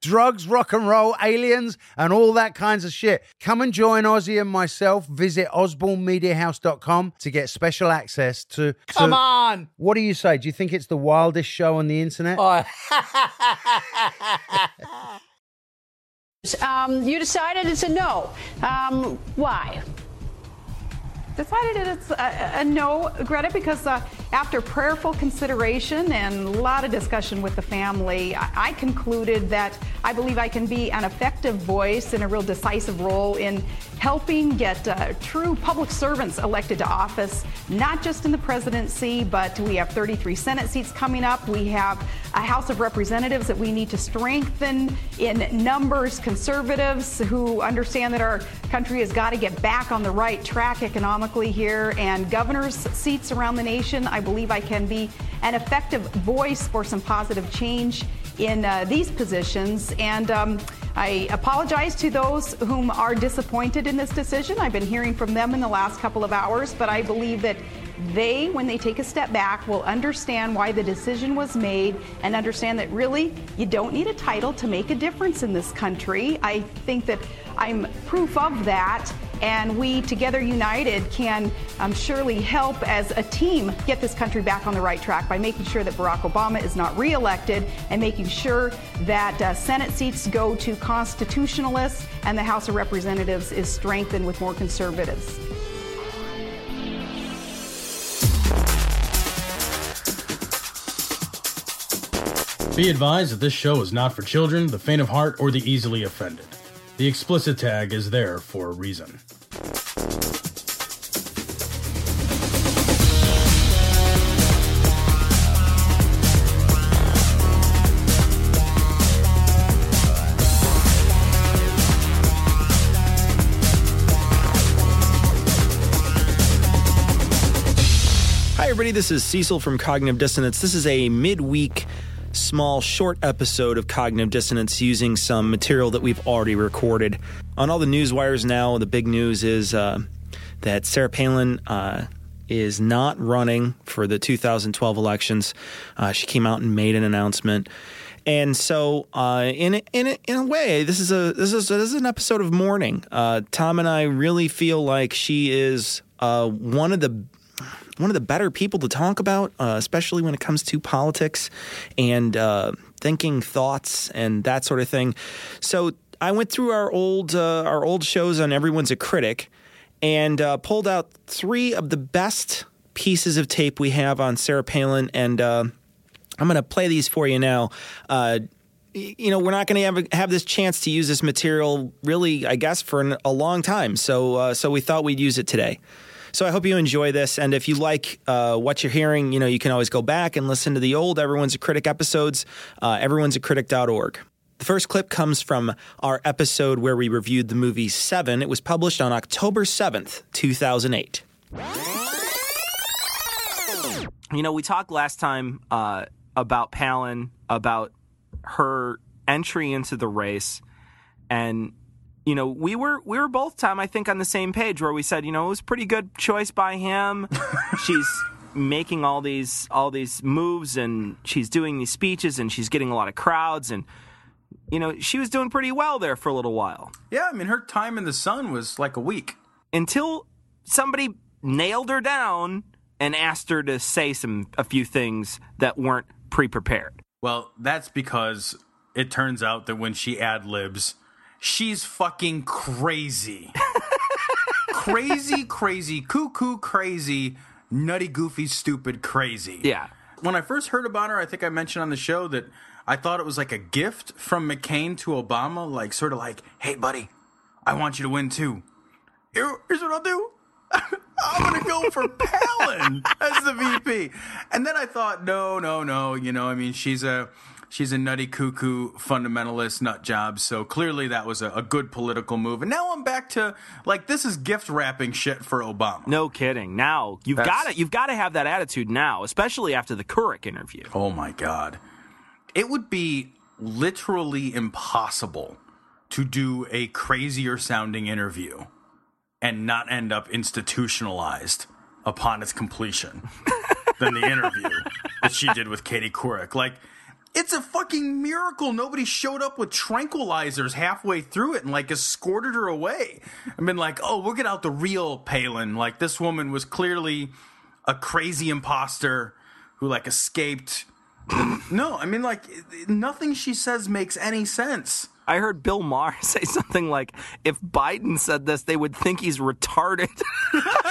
Drugs, rock and roll, aliens, and all that kinds of shit. Come and join Ozzy and myself. Visit osbornemediahouse.com to get special access to. to- Come on! What do you say? Do you think it's the wildest show on the internet? Oh, Um, you decided it's a no. Um, why? Decided it's a, a no, Greta, because uh, after prayerful consideration and a lot of discussion with the family, I, I concluded that I believe I can be an effective voice and a real decisive role in helping get uh, true public servants elected to office, not just in the presidency, but we have 33 Senate seats coming up. We have a House of Representatives that we need to strengthen in numbers, conservatives who understand that our country has got to get back on the right track economically here, and governors' seats around the nation. I believe I can be an effective voice for some positive change in uh, these positions. And um, I apologize to those whom are disappointed in this decision. I've been hearing from them in the last couple of hours, but I believe that they, when they take a step back, will understand why the decision was made and understand that really you don't need a title to make a difference in this country. I think that I'm proof of that. And we, together united, can um, surely help as a team get this country back on the right track by making sure that Barack Obama is not reelected and making sure that uh, Senate seats go to constitutionalists and the House of Representatives is strengthened with more conservatives. Be advised that this show is not for children, the faint of heart, or the easily offended. The explicit tag is there for a reason. This is Cecil from Cognitive Dissonance. This is a midweek, small, short episode of Cognitive Dissonance using some material that we've already recorded. On all the news wires now, the big news is uh, that Sarah Palin uh, is not running for the 2012 elections. Uh, she came out and made an announcement. And so, uh, in in in a way, this is a this is this is an episode of mourning. Uh, Tom and I really feel like she is uh, one of the one of the better people to talk about, uh, especially when it comes to politics and uh, thinking thoughts and that sort of thing. So I went through our old uh, our old shows on Everyone's a Critic and uh, pulled out three of the best pieces of tape we have on Sarah Palin, and uh, I'm going to play these for you now. Uh, you know, we're not going to have, have this chance to use this material really, I guess, for an, a long time. So, uh, so we thought we'd use it today. So I hope you enjoy this. And if you like uh, what you're hearing, you know, you can always go back and listen to the old Everyone's a Critic episodes, uh, everyone'sacritic.org. The first clip comes from our episode where we reviewed the movie Seven. It was published on October 7th, 2008. You know, we talked last time uh, about Palin, about her entry into the race, and you know, we were we were both time I think on the same page where we said, you know, it was a pretty good choice by him. she's making all these all these moves and she's doing these speeches and she's getting a lot of crowds and you know, she was doing pretty well there for a little while Yeah, I mean, her time in the sun was like a week. until somebody nailed her down and asked her to say some a few things that weren't pre-prepared. Well, that's because it turns out that when she ad libs, she's fucking crazy. crazy, crazy, cuckoo, crazy, nutty, goofy, stupid, crazy. Yeah. When I first heard about her, I think I mentioned on the show that I thought it was like a gift from McCain to Obama, like sort of like, hey, buddy, I want you to win too. Here- Here's what I'll do. I'm gonna go for Palin as the VP. And then I thought, no, no, no. You know, I mean, she's a She's a nutty cuckoo fundamentalist nut job. So clearly that was a, a good political move. And now I'm back to like this is gift wrapping shit for Obama. No kidding. Now you've got to you've got to have that attitude now, especially after the Couric interview. Oh my god. It would be literally impossible to do a crazier sounding interview and not end up institutionalized upon its completion than the interview that she did with Katie Couric. Like, it's a fucking miracle nobody showed up with tranquilizers halfway through it and like escorted her away. I mean, like, oh, we'll get out the real Palin. Like, this woman was clearly a crazy imposter who like escaped. no, I mean, like, nothing she says makes any sense. I heard Bill Maher say something like, "If Biden said this, they would think he's retarded."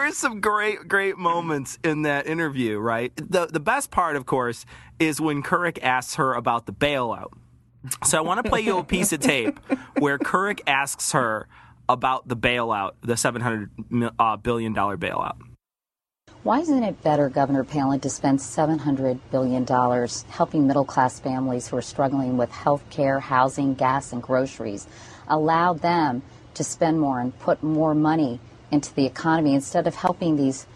there is some great, great moments in that interview, right? The the best part, of course, is when Couric asks her about the bailout. So I want to play you a piece of tape where Couric asks her about the bailout, the seven hundred uh, billion dollar bailout. Why isn't it better, Governor Palin, to spend $700 billion helping middle class families who are struggling with health care, housing, gas, and groceries? Allow them to spend more and put more money into the economy instead of helping these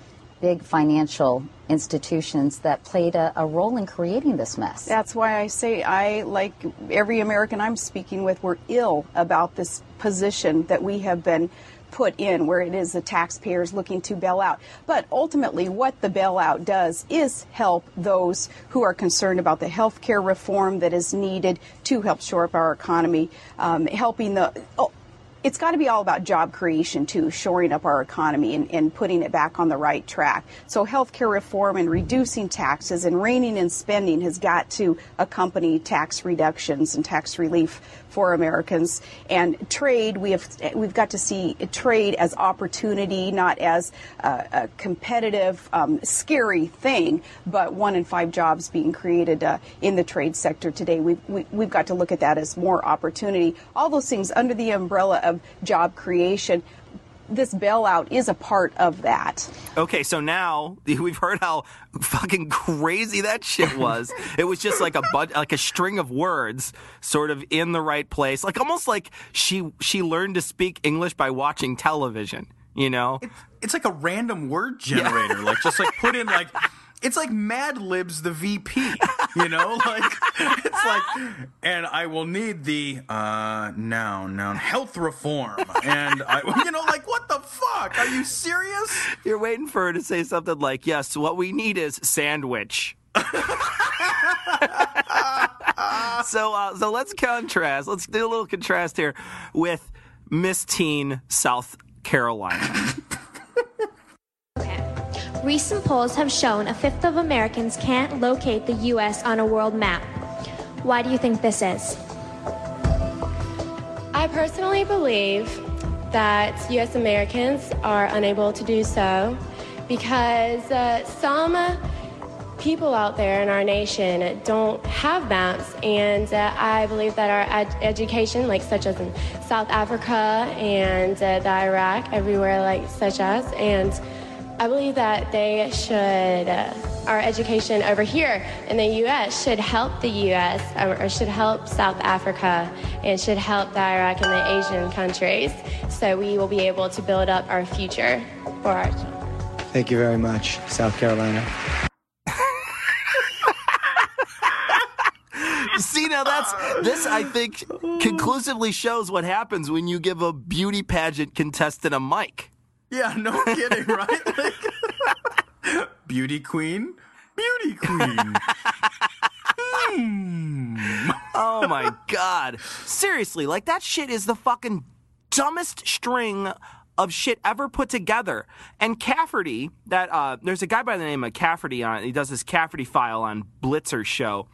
big financial institutions that played a, a role in creating this mess. That's why I say I, like every American I'm speaking with, we're ill about this position that we have been put in where it is the taxpayers looking to bail out. But ultimately, what the bailout does is help those who are concerned about the health care reform that is needed to help shore up our economy, um, helping the. Oh, it's got to be all about job creation too, shoring up our economy and, and putting it back on the right track. So healthcare reform and reducing taxes and reining in spending has got to accompany tax reductions and tax relief for Americans. And trade, we have we've got to see trade as opportunity, not as a competitive, um, scary thing, but one in five jobs being created uh, in the trade sector today. We've we, we've got to look at that as more opportunity. All those things under the umbrella of job creation. This bailout is a part of that. Okay, so now we've heard how fucking crazy that shit was. it was just like a bud, like a string of words, sort of in the right place, like almost like she she learned to speak English by watching television. You know, It's, it's like a random word generator. Like, just like put in like. It's like Mad Libs the VP, you know? Like it's like and I will need the uh noun, noun, health reform. And I you know, like what the fuck? Are you serious? you're waiting for her to say something like, "Yes, what we need is sandwich." so, uh, so let's contrast. Let's do a little contrast here with Miss Teen South Carolina. Recent polls have shown a fifth of Americans can't locate the U.S. on a world map. Why do you think this is? I personally believe that U.S. Americans are unable to do so because uh, some people out there in our nation don't have maps, and uh, I believe that our ed- education, like such as in South Africa and uh, the Iraq, everywhere like such as, and I believe that they should, uh, our education over here in the U.S. should help the U.S. or, or should help South Africa and should help the Iraq and the Asian countries so we will be able to build up our future for our children. Thank you very much, South Carolina. See, now that's this. I think conclusively shows what happens when you give a beauty pageant contestant a mic. Yeah, no kidding, right? Like, beauty queen, beauty queen. Hmm. Oh my god! Seriously, like that shit is the fucking dumbest string of shit ever put together. And Cafferty, that uh, there's a guy by the name of Cafferty on. He does this Cafferty file on Blitzer's show.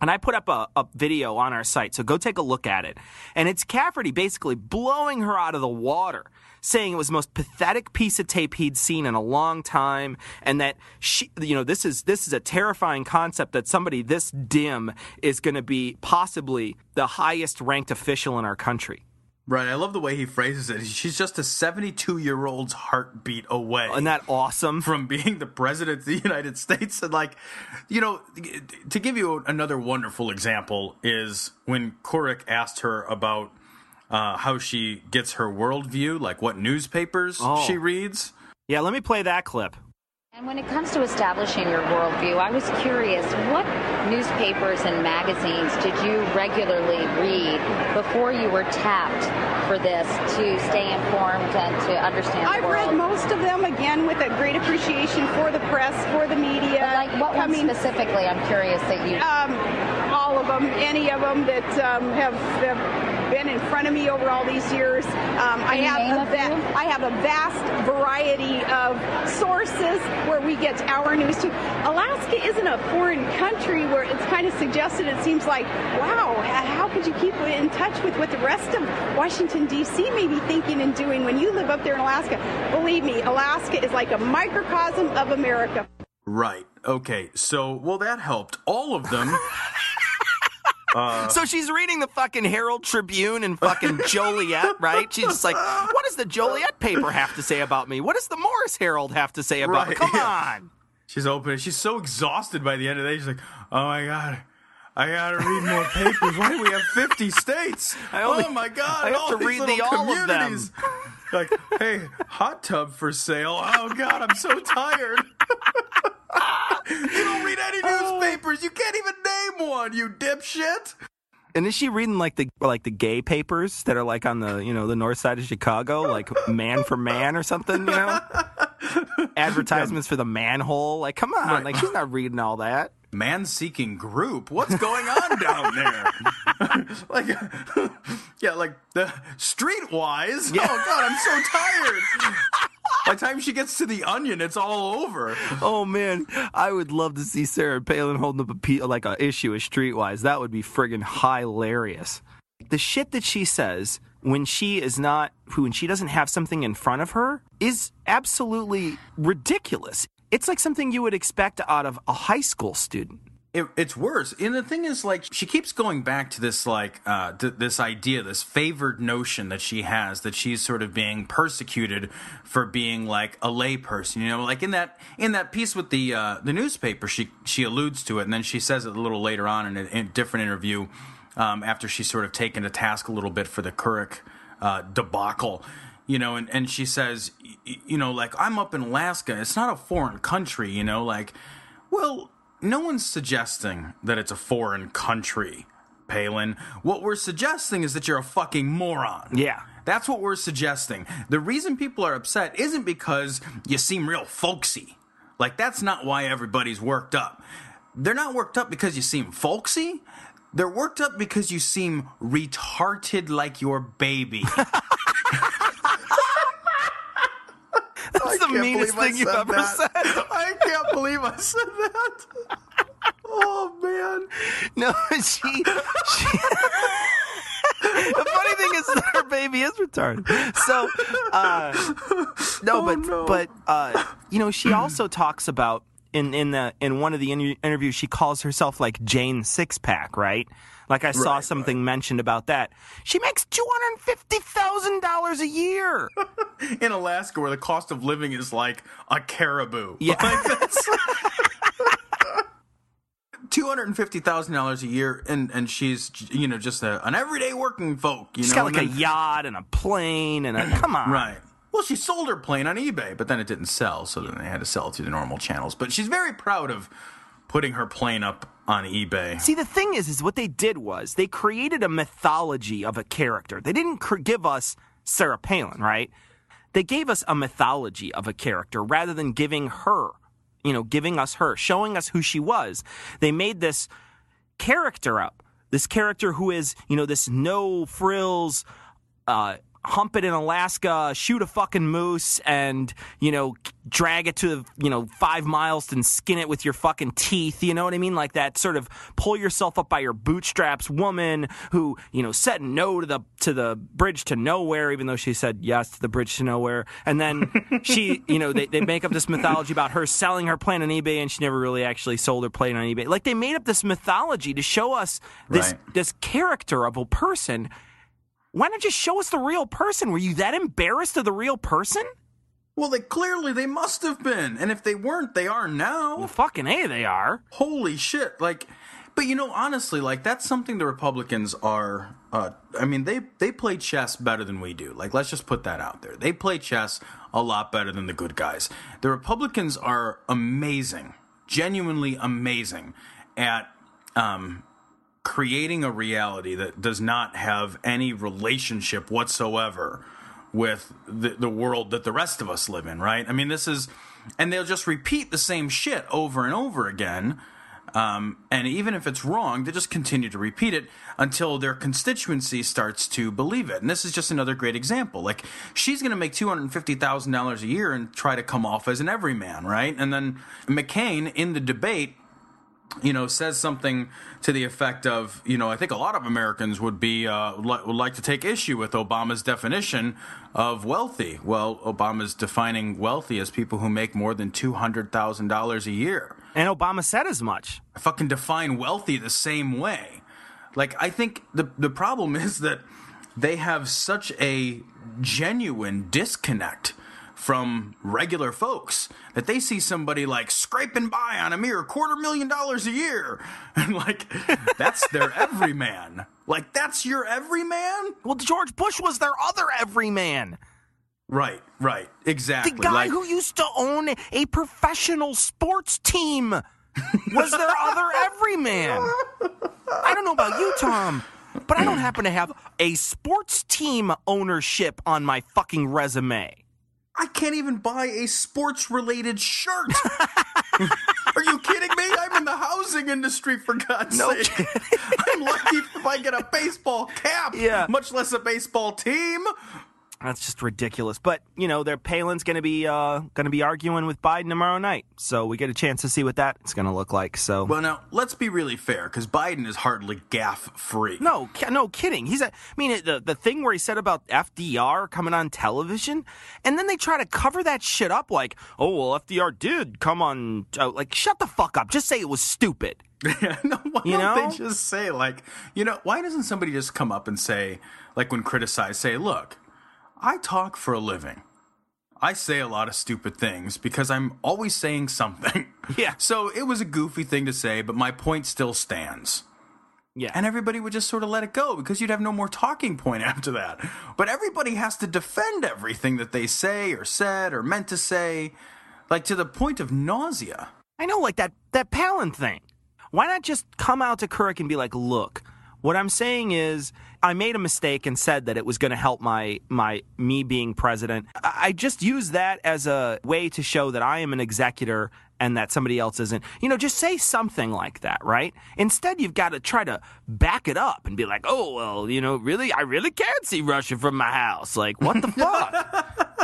And I put up a, a video on our site, so go take a look at it. And it's Cafferty basically blowing her out of the water, saying it was the most pathetic piece of tape he'd seen in a long time, and that she, you know, this is this is a terrifying concept that somebody this dim is going to be possibly the highest ranked official in our country. Right. I love the way he phrases it. She's just a 72 year old's heartbeat away. Isn't that awesome? From being the president of the United States. And, like, you know, to give you another wonderful example is when Couric asked her about uh, how she gets her worldview, like what newspapers Oh. she reads. Yeah, let me play that clip. And when it comes to establishing your worldview, I was curious what newspapers and magazines did you regularly read before you were tapped for this to stay informed and to understand I've read most of them again with a great appreciation for the press, for the media. But like what one specifically? I'm curious that you. Um, all of them, any of them that um, have, have been in front of me over all these years. Um, I Can you name have a a va- I have a vast variety of sources where we get our news to. Alaska isn't a foreign country where it's kind of suggested. It seems like, wow, how could you keep in touch with what the rest of Washington D.C. may be thinking and doing when you live up there in Alaska? Believe me, Alaska is like a microcosm of America. Right. Okay. So, well, that helped. All of them. uh, So she's reading the fucking Herald Tribune and fucking Joliet, right? She's just like, what does the Joliet paper have to say about me? What does the Morris Herald have to say about me? Come yeah. on. She's open. She's so exhausted by the end of the day. She's like, "Oh my god, I gotta read more papers. Why do we have fifty states? I only- oh my god, I have all to these read the all of them." Like, hey, hot tub for sale. Oh god, I'm so tired. you don't read any oh. newspapers. You can't even name one. You dipshit. And is she reading like the like the gay papers that are like on the you know the north side of Chicago, like Man for Man or something? You know, advertisements for the manhole. Like, come on, Right. like she's not reading all that. Man seeking group. What's going on down there? like, yeah, like the streetwise. Oh God, I'm so tired. By the time she gets to the onion, it's all over. Oh man, I would love to see Sarah Palin holding up a pe- like an issue of Streetwise. That would be friggin' hilarious. The shit that she says when she is not when she doesn't have something in front of her is absolutely ridiculous. It's like something you would expect out of a high school student. It, it's worse. And the thing is, like, she keeps going back to this, like, uh, th- this idea, this favored notion that she has that she's sort of being persecuted for being like a layperson. You know, like in that in that piece with the uh, the newspaper, she she alludes to it, and then she says it a little later on in a, in a different interview um, after she's sort of taken to task a little bit for the Couric uh, debacle. You know, and, and she says, you know, like I'm up in Alaska. It's not a foreign country. You know, like, well, no one's suggesting that it's a foreign country, Palin. What we're suggesting is that you're a fucking moron. Yeah. That's what we're suggesting. The reason people are upset isn't because you seem real folksy. Like, that's not why everybody's worked up. They're not worked up because you seem folksy. They're worked up because you seem retarded like your baby. That's the meanest thing you've ever said. I can't believe I said that. Oh man. No, she. she the funny thing is that her baby is retarded. So, uh, no, but but uh, you know, she also talks about in in the in one of the inter- interviews, she calls herself like Jane Sixpack, right? Like I saw Right, something mentioned about that. She makes two hundred fifty thousand dollars a year. In Alaska, where the cost of living is like a caribou. Yeah. Like. Two hundred and fifty thousand dollars a year, and and she's you know just a, an everyday working folk. You She's know, got like and a yacht and a plane and a come on, Right. Well, she sold her plane on eBay, but then it didn't sell, so then they had to sell it through the normal channels. But she's very proud of putting her plane up on eBay. See, the thing is, is what they did was they created a mythology of a character. They didn't cr- give us Sarah Palin, right? They gave us a mythology of a character rather than giving her, you know, giving us her, showing us who she was. They made this character up. This character who is, you know, this no frills, uh, hump it in Alaska, shoot a fucking moose, and you know, drag it to you know five miles and skin it with your fucking teeth. You know what I mean? Like that sort of pull yourself up by your bootstraps woman who you know said no to the to the bridge to nowhere, even though she said yes to the bridge to nowhere. And then she, you know, they, they make up this mythology about her selling her plane on eBay, and she never really actually sold her plane on eBay. Like they made up this mythology to show us this Right. this character of a person Why not just show us the real person? Were you that embarrassed of the real person? Well, they clearly they must have been, and if they weren't, they are now. Well, fucking a, they are. Holy shit! Like, but you know, honestly, like that's something the Republicans are. Uh, I mean, they they play chess better than we do. Like, let's just put that out there. They play chess a lot better than the good guys. The Republicans are amazing, genuinely amazing at um, creating a reality that does not have any relationship whatsoever with the, the world that the rest of us live in, right? I mean, this is, and they'll just repeat the same shit over and over again. Um, and even if it's wrong, they just continue to repeat it until their constituency starts to believe it. And this is just another great example. Like, she's going to make $250,000 a year and try to come off as an everyman, right? And then McCain in the debate you know, says something to the effect of, you know, I think a lot of Americans would be uh, li- would like to take issue with Obama's definition of wealthy. Well, Obama's defining wealthy as people who make more than two hundred thousand dollars a year. And Obama said as much. I fucking define wealthy the same way. Like, I think the the problem is that they have such a genuine disconnect from regular folks that they see somebody like scraping by on a mere quarter million dollars a year. And like that's their everyman. Like that's your everyman? Well george bush was their other everyman. Right right. Exactly. The guy like, who used to own a professional sports team was their other everyman. I don't know about you tom but i don't happen to have a sports team ownership on my fucking resume I can't even buy a sports related shirt. Are you kidding me? I'm in the housing industry for God's No sake. I'm lucky if I get a baseball cap, Yeah. much less a baseball team. That's just ridiculous. But you know, their Palin's going to be uh, going to be arguing with Biden tomorrow night, so we get a chance to see what that's going to look like. So, Well, now let's be really fair, because Biden is hardly gaff free. no, no kidding. He's a. I mean, the the thing where he said about FDR coming on television, and then they try to cover that shit up like, oh well, FDR did come on. Uh, like, shut the fuck up. Just say it was stupid. no, why You don't know? they just say like, you know, why doesn't somebody just come up and say, like, when criticized, say, look, I talk for a living. I say a lot of stupid things because I'm always saying something. Yeah. So it was a goofy thing to say, but my point still stands. Yeah. And everybody would just sort of let it go because you'd have no more talking point after that. But everybody has to defend everything that they say or said or meant to say, like to the point of nausea. I know, like that that Palin thing. Why not just come out to Couric and be like, "Look, what I'm saying is, I made a mistake and said that it was going to help my my me being president. I I just use that as a way to show that I am an executor and that somebody else isn't. You know, just say something like that, right? Instead, you've got to try to back it up and be like, "Oh, well, you know, really, I really can't see Russia from my house. Like, what the fuck?"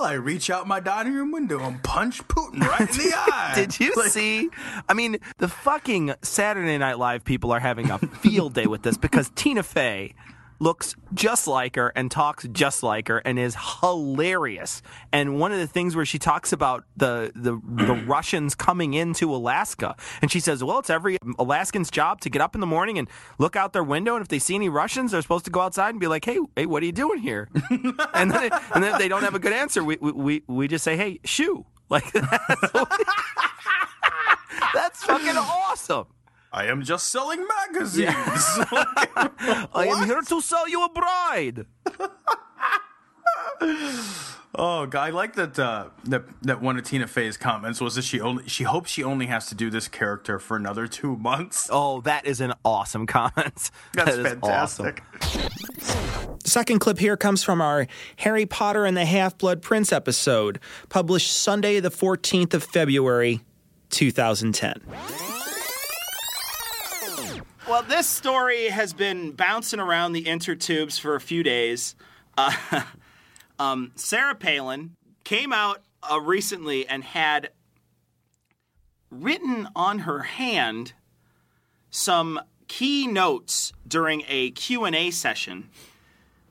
I reach out my dining room window and punch Putin right in the eye. Did you Like, see? I mean, the fucking Saturday Night Live people are having a field day with this because Tina Fey looks just like her and talks just like her and is hilarious. And one of the things where she talks about the the, the Russians coming into Alaska and she says, "Well, it's every Alaskan's job to get up in the morning and look out their window and if they see any Russians, they're supposed to go outside and be like, "Hey, hey, what are you doing here?" and then and then if they don't have a good answer, we we we, just say, "Hey, shoo." Like that's, that's fucking awesome. I am just selling magazines. I am here to sell you a bride. Oh, God, I like that. Uh, that that one of Tina Fey's comments was that she only she hopes she only has to do this character for another two months. Oh, that is an awesome comment. That's That is fantastic. The second clip here comes from our Harry Potter and the Half Blood Prince episode, published Sunday, the 14th of February, 2010. Well, this story has been bouncing around the intertubes for a few days. Uh, um, Sarah Palin came out uh, recently and had written on her hand some key notes during a Q&A session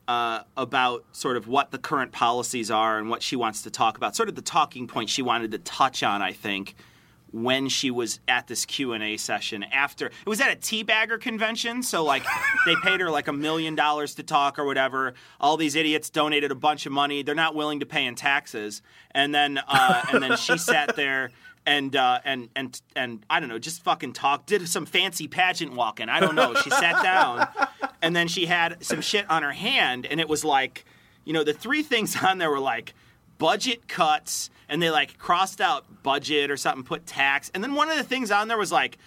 uh, about sort of what the current policies are and what she wants to talk about. Sort of the talking point she wanted to touch on, I think, when she was at this Q&A session after it was at a teabagger convention so like they paid her like a million dollars to talk or whatever all these idiots donated a bunch of money they're not willing to pay in taxes and then uh, and then she sat there and uh, and and and I don't know, just fucking talked. Did some fancy pageant walking. I don't know. She sat down, and then she had some shit on her hand, and it was like, you know, the three things on there were like budget cuts, and they like crossed out budget or something, put tax, and then one of the things on there was like,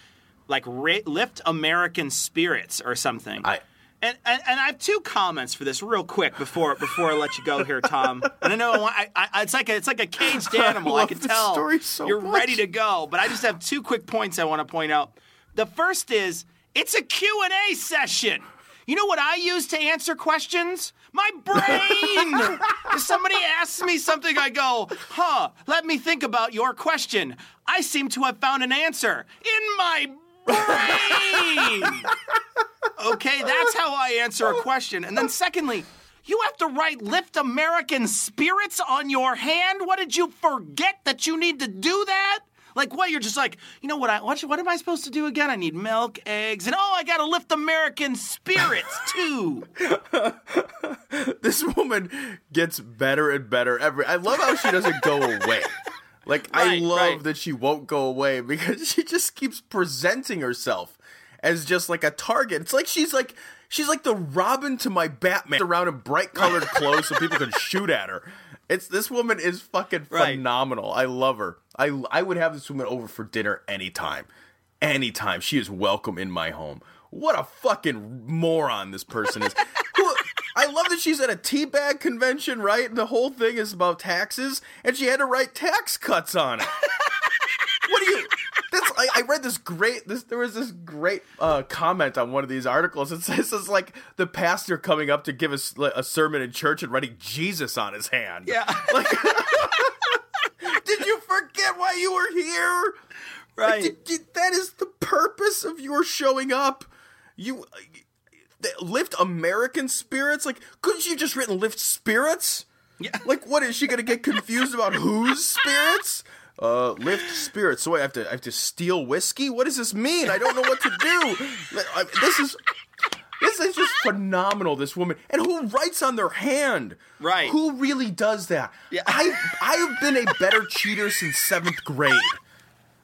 like ra- lift American spirits or something. I. And, and, and I have two comments for this real quick before before I let you go here, Tom. And I know I, I, I, it's like a, it's like a caged animal. I, love can tell so you're much. ready to go, but I just have two quick points I want to point out. The first is it's a Q&A session. You know what I use to answer questions? My brain. if somebody asks me something, I go, "Huh, let me think about your question." I seem to have found an answer in my brain. Okay, that's how I answer a question. And then secondly, you have to write lift American spirits on your hand? What did you forget that you need to do that? Like what? You're just like, you know what? I what, what am I supposed to do again? I need milk, eggs, and oh, I got to lift American spirits too. this woman gets better and better every. I love how she doesn't go away. Like I love right. that she won't go away because she just keeps presenting herself as just like a target. It's like she's like she's like the Robin to my Batman around in bright colored clothes so people can shoot at her. It's this woman is fucking Right. phenomenal. I love her. I I would have this woman over for dinner anytime. Anytime. She is welcome in my home. What a fucking moron this person is. I love that she's at a teabag convention, right? And the whole thing is about taxes, and she had to write tax cuts on it. what do you? That's I, I read this great. This there was this great uh, comment on one of these articles. It says it's like the pastor coming up to give us a sermon in church and writing Jesus on his hand. Yeah. Like, did you forget why you were here? Right. did- did- that is the purpose of your showing up. You uh, lift American spirits. Like, couldn't you just written lift spirits? Yeah. Like, what is she gonna get confused about whose spirits? Uh, lift spirits. So I have to I have to steal whiskey. What does this mean? I don't know what to do. This is this is just phenomenal. This woman and who writes on their hand. Right. Who really does that? Yeah. I I have been a better cheater since seventh grade.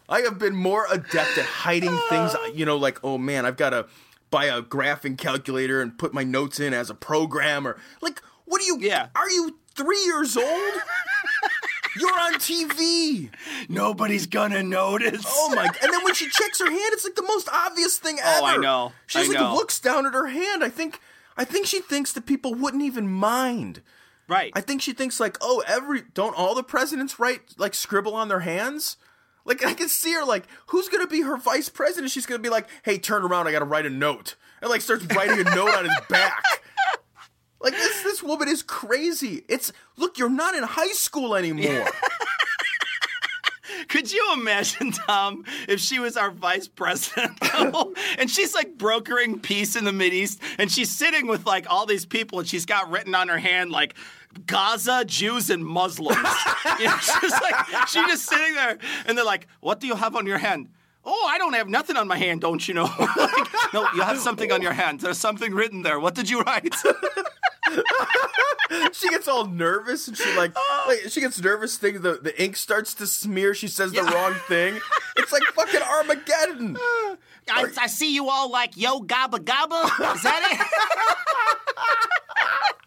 I have been more adept at hiding things. You know, like oh man, I've got to buy a graphing calculator and put my notes in as a programmer. like what are you? Yeah. Are you three years old? You're on TV. Nobody's gonna notice. Oh my! And then when she checks her hand, it's like the most obvious thing ever. Oh, I know. She just I like know. looks down at her hand. I think, I think she thinks that people wouldn't even mind. Right. I think she thinks like, oh, every don't all the presidents write like scribble on their hands? Like I can see her like, who's gonna be her vice president? She's gonna be like, hey, turn around, I gotta write a note, and like starts writing a note on his back. Like this, this woman is crazy. It's look, you're not in high school anymore. Could you imagine, Tom, if she was our vice president and she's like brokering peace in the Mideast and she's sitting with like all these people and she's got written on her hand like Gaza, Jews, and Muslims. you know, she's like, she's just sitting there and they're like, What do you have on your hand? Oh, I don't have nothing on my hand, don't you know? like, no, you have something on your hand. There's something written there. What did you write? she gets all nervous and she like, oh. like she gets nervous thinking the, the ink starts to smear she says the wrong thing. It's like fucking armageddon. I, I see you all like, yo, gabba gabba. Is that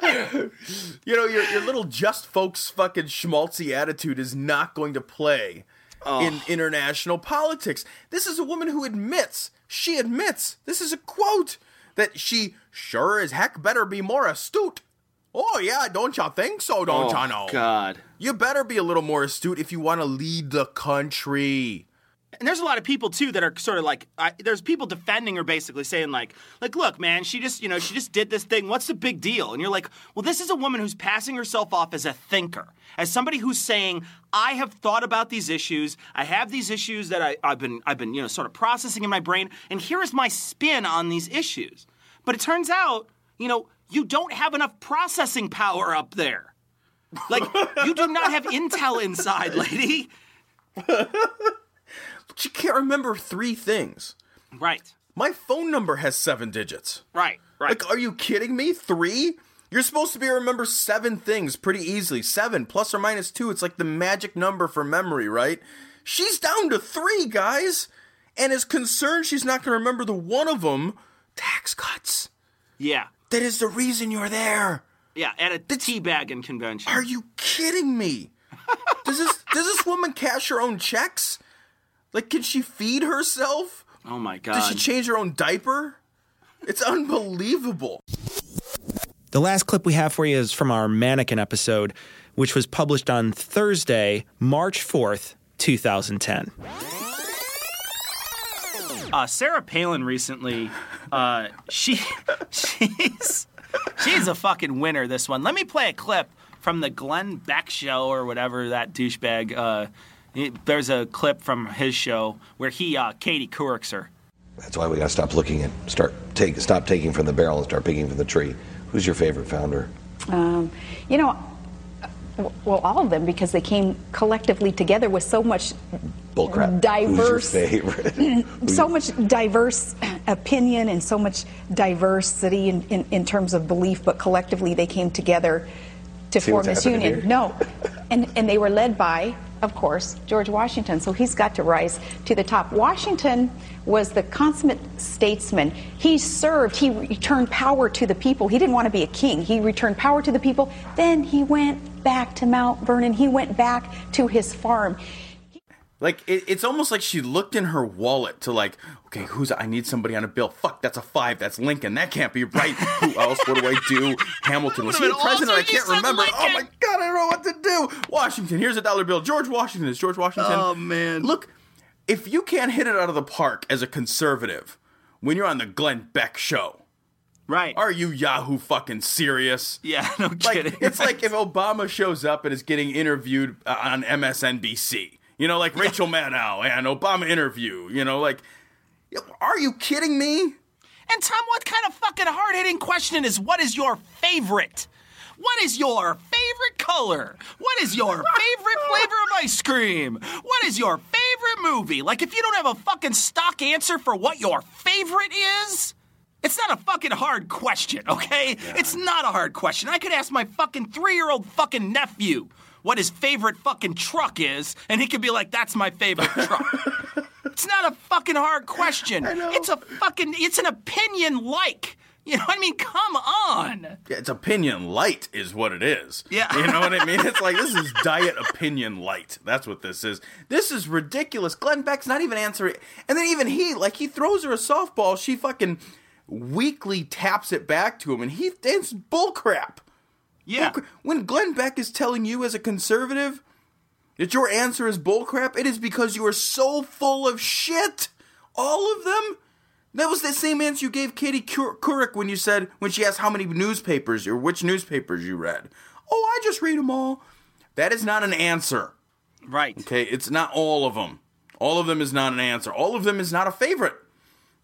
it? you know your, your little just folks fucking schmaltzy attitude is not going to play in international politics. This is a woman who admits she admits this is a quote that she sure as heck better be more astute. Oh yeah don't y'all think so don't y'all oh, know? God. you better be a little more astute if you want to lead the country And there's a lot of people too that are sort of like, I, there's people defending her, basically saying like, like, look, man, she just, you know, she just did this thing. What's the big deal? And you're like, well, this is a woman who's passing herself off as a thinker, as somebody who's saying, I have thought about these issues. I have these issues that I, I've been, I've been, you know, sort of processing in my brain, and here is my spin on these issues. But it turns out, you know, you don't have enough processing power up there. Like, you do not have intel inside, lady. She can't remember three things. Right. My phone number has seven digits. Right. Right. Like, are you kidding me? Three? You're supposed to be remember seven things pretty easily. Seven plus or minus two. It's like the magic number for memory, right? She's down to three, guys, and is concerned she's not going to remember the one of them. Tax cuts. Yeah. That is the reason you're there. Yeah, at a teabagging convention. Are you kidding me? does this does this woman cash her own checks? Like, can she feed herself? Oh my god. Does she change her own diaper? It's unbelievable. The last clip we have for you is from our mannequin episode, which was published on Thursday, March 4th, 2010. Uh, Sarah Palin recently, uh, she she's she's a fucking winner. This one. Let me play a clip from the Glenn Beck show or whatever that douchebag. Uh, he- there's a clip from his show where he uh, Katie Couric's her. That's why we got to stop looking and start take stop taking from the barrel and start picking from the tree. Who's your favorite founder? Um, you know, well, all of them because they came collectively together with so much Bullcrap. diverse, Who's your favorite? so much diverse opinion and so much diversity in, in, in terms of belief, but collectively they came together to See form this union. here? No, and and they were led by, of course, George Washington. So he's got to rise to the top. Washington was the consummate statesman. He served. He returned power to the people. He didn't want to be a king. He returned power to the people. Then he went back to Mount Vernon. He went back to his farm. Like it, it's almost like she looked in her wallet to like, okay, who's I need somebody on a bill. Fuck, that's a five. That's Lincoln. That can't be right. Who else? What do I do? Hamilton was he the president? I can't remember. Oh my god, I don't know what to do. Washington. Here's a dollar bill. George Washington is George Washington. Oh, man. Look, if you can't hit it out of the park as a conservative when you're on the Glenn Beck show, right? Are you Yahoo fucking serious? Yeah, no Like, kidding. it's like if Obama shows up and is getting interviewed uh, on MSNBC. You know, like Rachel Maddow and Obama interview. You know, like, are you kidding me? And Tom, what kind of fucking hard hitting question is what is your favorite? What is your favorite color? What is your favorite flavor of ice cream? What is your favorite movie? Like, if you don't have a fucking stock answer for what your favorite is, it's not a fucking hard question, okay? It's not a hard question. I could ask my fucking three year old fucking nephew what his favorite fucking truck is, and he could be like, that's my favorite truck. it's not a fucking hard question. It's a fucking, it's an opinion like. You know what I mean? Come on. Yeah, it's opinion light, is what it is. Yeah. You know what I mean? It's like, this is diet opinion light. That's what this is. This is ridiculous. Glenn Beck's not even answering. And then even he, like, he throws her a softball. She fucking weakly taps it back to him, and he, it's bullcrap. Yeah. Bullcrap. When Glenn Beck is telling you as a conservative that your answer is bullcrap, it is because you are so full of shit. All of them. That was the same answer you gave Katie Cour- Couric when you said when she asked how many newspapers or which newspapers you read. Oh, I just read them all. That is not an answer. Right. Okay, it's not all of them. All of them is not an answer. All of them is not a favorite.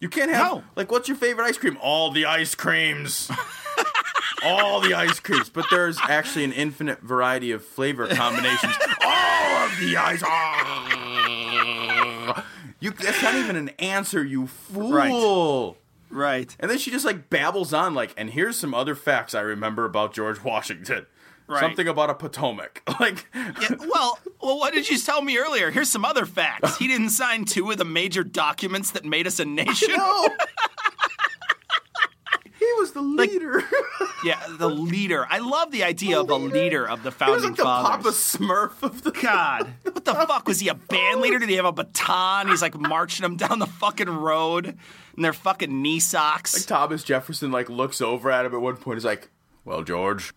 You can't have No. like what's your favorite ice cream? All the ice creams. all the ice creams, but there's actually an infinite variety of flavor combinations. all of the ice. Ah. You that's not even an answer, you fool. Right. Right. And then she just like babbles on like, and here's some other facts I remember about George Washington. Right. Something about a Potomac. Like Yeah, well, well, what did you tell me earlier? Here's some other facts. He didn't sign two of the major documents that made us a nation. No. he was the leader. Yeah, the leader. I love the idea of a leader of the founding he was like the fathers. Papa Smurf of the God, what the fuck was he a band leader? Did he have a baton? He's like marching them down the fucking road in their fucking knee socks. Like Thomas Jefferson like looks over at him at one point. He's like, "Well, George,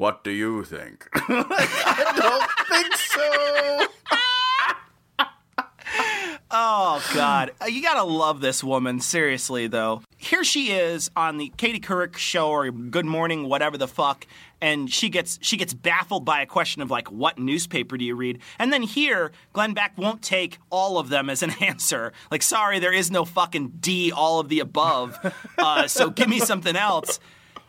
what do you think?" I don't think so. Oh God, Uh, you gotta love this woman. Seriously, though, here she is on the Katie Couric show or Good Morning, whatever the fuck, and she gets she gets baffled by a question of like, what newspaper do you read? And then here, Glenn Beck won't take all of them as an answer. Like, sorry, there is no fucking D, all of the above. Uh, so give me something else.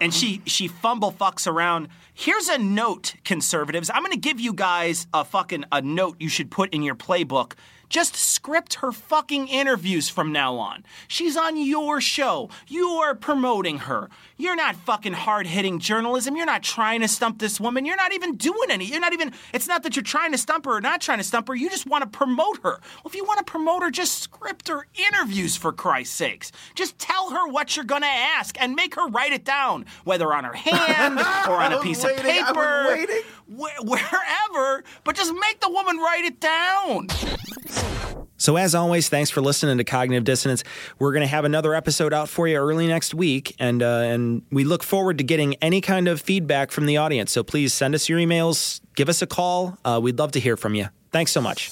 And she she fumble fucks around. Here's a note, conservatives. I'm gonna give you guys a fucking a note you should put in your playbook Just script her fucking interviews from now on. She's on your show. You are promoting her. You're not fucking hard hitting journalism. You're not trying to stump this woman. You're not even doing any. You're not even, it's not that you're trying to stump her or not trying to stump her. You just want to promote her. Well, if you want to promote her, just script her interviews for Christ's sakes. Just tell her what you're going to ask and make her write it down, whether on her hand or on a piece waiting, of paper, waiting. wh- wherever, but just make the woman write it down. So, as always, thanks for listening to Cognitive Dissonance. We're going to have another episode out for you early next week, and uh, and we look forward to getting any kind of feedback from the audience. So please send us your emails, give us a call. Uh, we'd love to hear from you. Thanks so much.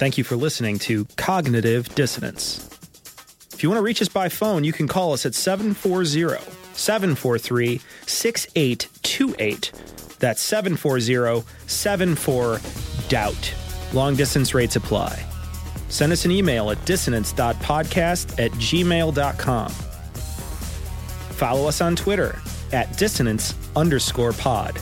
Thank you for listening to Cognitive Dissonance. If you want to reach us by phone, you can call us at 740 743 6828. That's 740 74 Doubt. Long distance rates apply. Send us an email at dissonance.podcast at gmail.com. Follow us on Twitter at dissonance underscore pod.